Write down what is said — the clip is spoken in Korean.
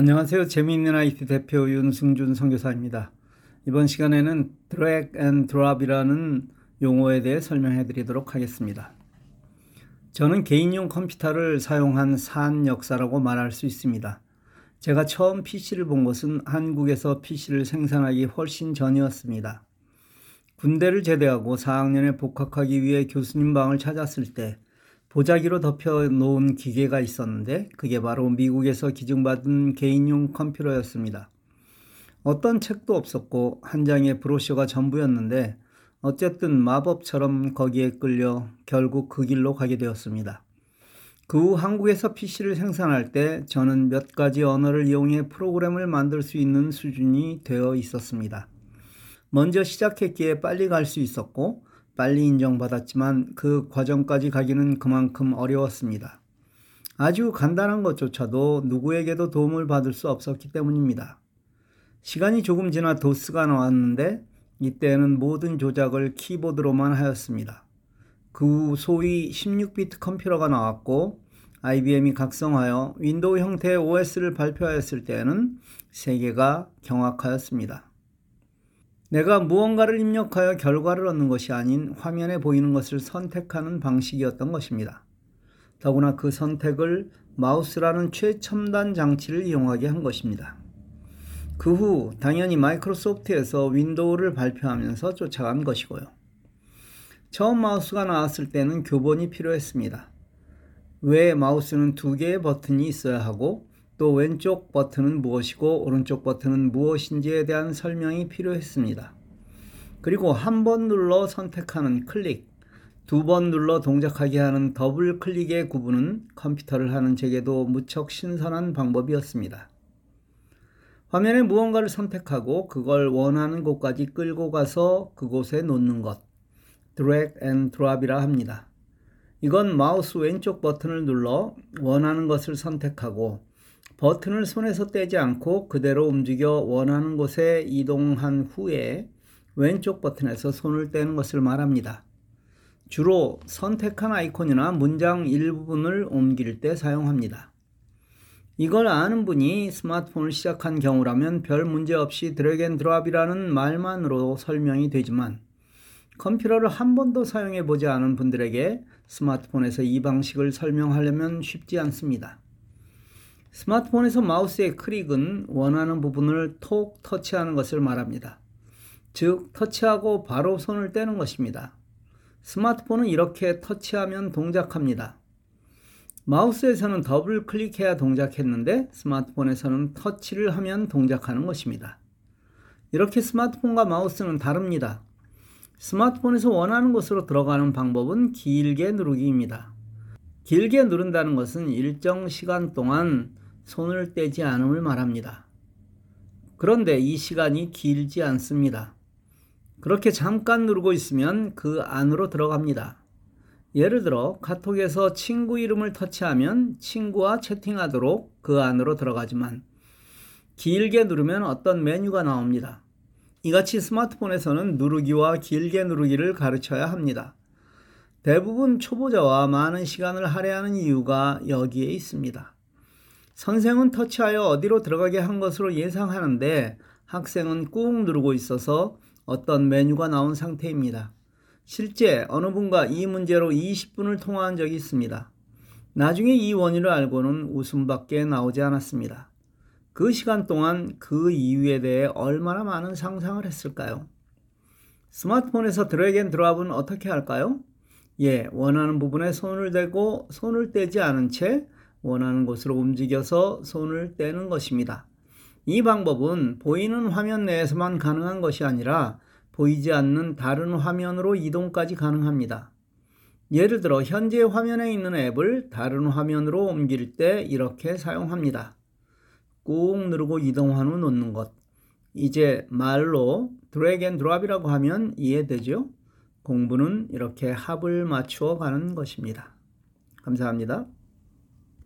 안녕하세요. 재미있는 IT 대표 윤승준 선교사입니다. 이번 시간에는 drag and drop이라는 용어에 대해 설명해 드리도록 하겠습니다. 저는 개인용 컴퓨터를 사용한 산 역사라고 말할 수 있습니다. 제가 처음 PC를 본 것은 한국에서 PC를 생산하기 훨씬 전이었습니다. 군대를 제대하고 4학년에 복학하기 위해 교수님 방을 찾았을 때 보자기로 덮여 놓은 기계가 있었는데 그게 바로 미국에서 기증받은 개인용 컴퓨터였습니다. 어떤 책도 없었고 한 장의 브로셔가 전부였는데 어쨌든 마법처럼 거기에 끌려 결국 그 길로 가게 되었습니다. 그 후 한국에서 PC를 생산할 때 저는 몇 가지 언어를 이용해 프로그램을 만들 수 있는 수준이 되어 있었습니다. 먼저 시작했기에 빨리 갈 수 있었고 빨리 인정받았지만 그 과정까지 가기는 그만큼 어려웠습니다. 아주 간단한 것조차도 누구에게도 도움을 받을 수 없었기 때문입니다. 시간이 조금 지나 도스가 나왔는데 이때는 모든 조작을 키보드로만 하였습니다. 그 후 소위 16비트 컴퓨터가 나왔고 IBM이 각성하여 윈도우 형태의 OS를 발표하였을 때에는 세계가 경악하였습니다. 내가 무언가를 입력하여 결과를 얻는 것이 아닌 화면에 보이는 것을 선택하는 방식이었던 것입니다. 더구나 그 선택을 마우스라는 최첨단 장치를 이용하게 한 것입니다. 그 후 당연히 마이크로소프트에서 윈도우를 발표하면서 쫓아간 것이고요. 처음 마우스가 나왔을 때는 교본이 필요했습니다. 왜 마우스는 두 개의 버튼이 있어야 하고 또 왼쪽 버튼은 무엇이고 오른쪽 버튼은 무엇인지에 대한 설명이 필요했습니다. 그리고 한 번 눌러 선택하는 클릭, 두 번 눌러 동작하게 하는 더블 클릭의 구분은 컴퓨터를 하는 제게도 무척 신선한 방법이었습니다. 화면에 무언가를 선택하고 그걸 원하는 곳까지 끌고 가서 그곳에 놓는 것, drag and drop이라 합니다. 이건 마우스 왼쪽 버튼을 눌러 원하는 것을 선택하고 버튼을 손에서 떼지 않고 그대로 움직여 원하는 곳에 이동한 후에 왼쪽 버튼에서 손을 떼는 것을 말합니다. 주로 선택한 아이콘이나 문장 일부분을 옮길 때 사용합니다. 이걸 아는 분이 스마트폰을 시작한 경우라면 별 문제 없이 drag and drop이라는 말만으로 설명이 되지만 컴퓨터를 한 번도 사용해 보지 않은 분들에게 스마트폰에서 이 방식을 설명하려면 쉽지 않습니다. 스마트폰에서 마우스의 클릭은 원하는 부분을 톡 터치하는 것을 말합니다. 즉, 터치하고 바로 손을 떼는 것입니다. 스마트폰은 이렇게 터치하면 동작합니다. 마우스에서는 더블 클릭해야 동작했는데 스마트폰에서는 터치를 하면 동작하는 것입니다. 이렇게 스마트폰과 마우스는 다릅니다. 스마트폰에서 원하는 곳으로 들어가는 방법은 길게 누르기입니다. 길게 누른다는 것은 일정 시간 동안 손을 떼지 않음을 말합니다. 그런데 이 시간이 길지 않습니다. 그렇게 잠깐 누르고 있으면 그 안으로 들어갑니다. 예를 들어 카톡에서 친구 이름을 터치하면 친구와 채팅하도록 그 안으로 들어가지만 길게 누르면 어떤 메뉴가 나옵니다. 이같이 스마트폰에서는 누르기와 길게 누르기를 가르쳐야 합니다. 대부분 초보자와 많은 시간을 할애하는 이유가 여기에 있습니다. 선생은 터치하여 어디로 들어가게 한 것으로 예상하는데 학생은 꾹 누르고 있어서 어떤 메뉴가 나온 상태입니다. 실제 어느 분과 이 문제로 20분을 통화한 적이 있습니다. 나중에 이 원인을 알고는 웃음밖에 나오지 않았습니다. 그 시간 동안 그 이유에 대해 얼마나 많은 상상을 했을까요? 스마트폰에서 drag and drop은 어떻게 할까요? 예, 원하는 부분에 손을 대고 손을 떼지 않은 채 원하는 곳으로 움직여서 손을 떼는 것입니다. 이 방법은 보이는 화면 내에서만 가능한 것이 아니라 보이지 않는 다른 화면으로 이동까지 가능합니다. 예를 들어 현재 화면에 있는 앱을 다른 화면으로 옮길 때 이렇게 사용합니다. 꾹 누르고 이동한 후 놓는 것. 이제 말로 drag and drop이라고 하면 이해되죠? 공부는 이렇게 합을 맞추어 가는 것입니다. 감사합니다.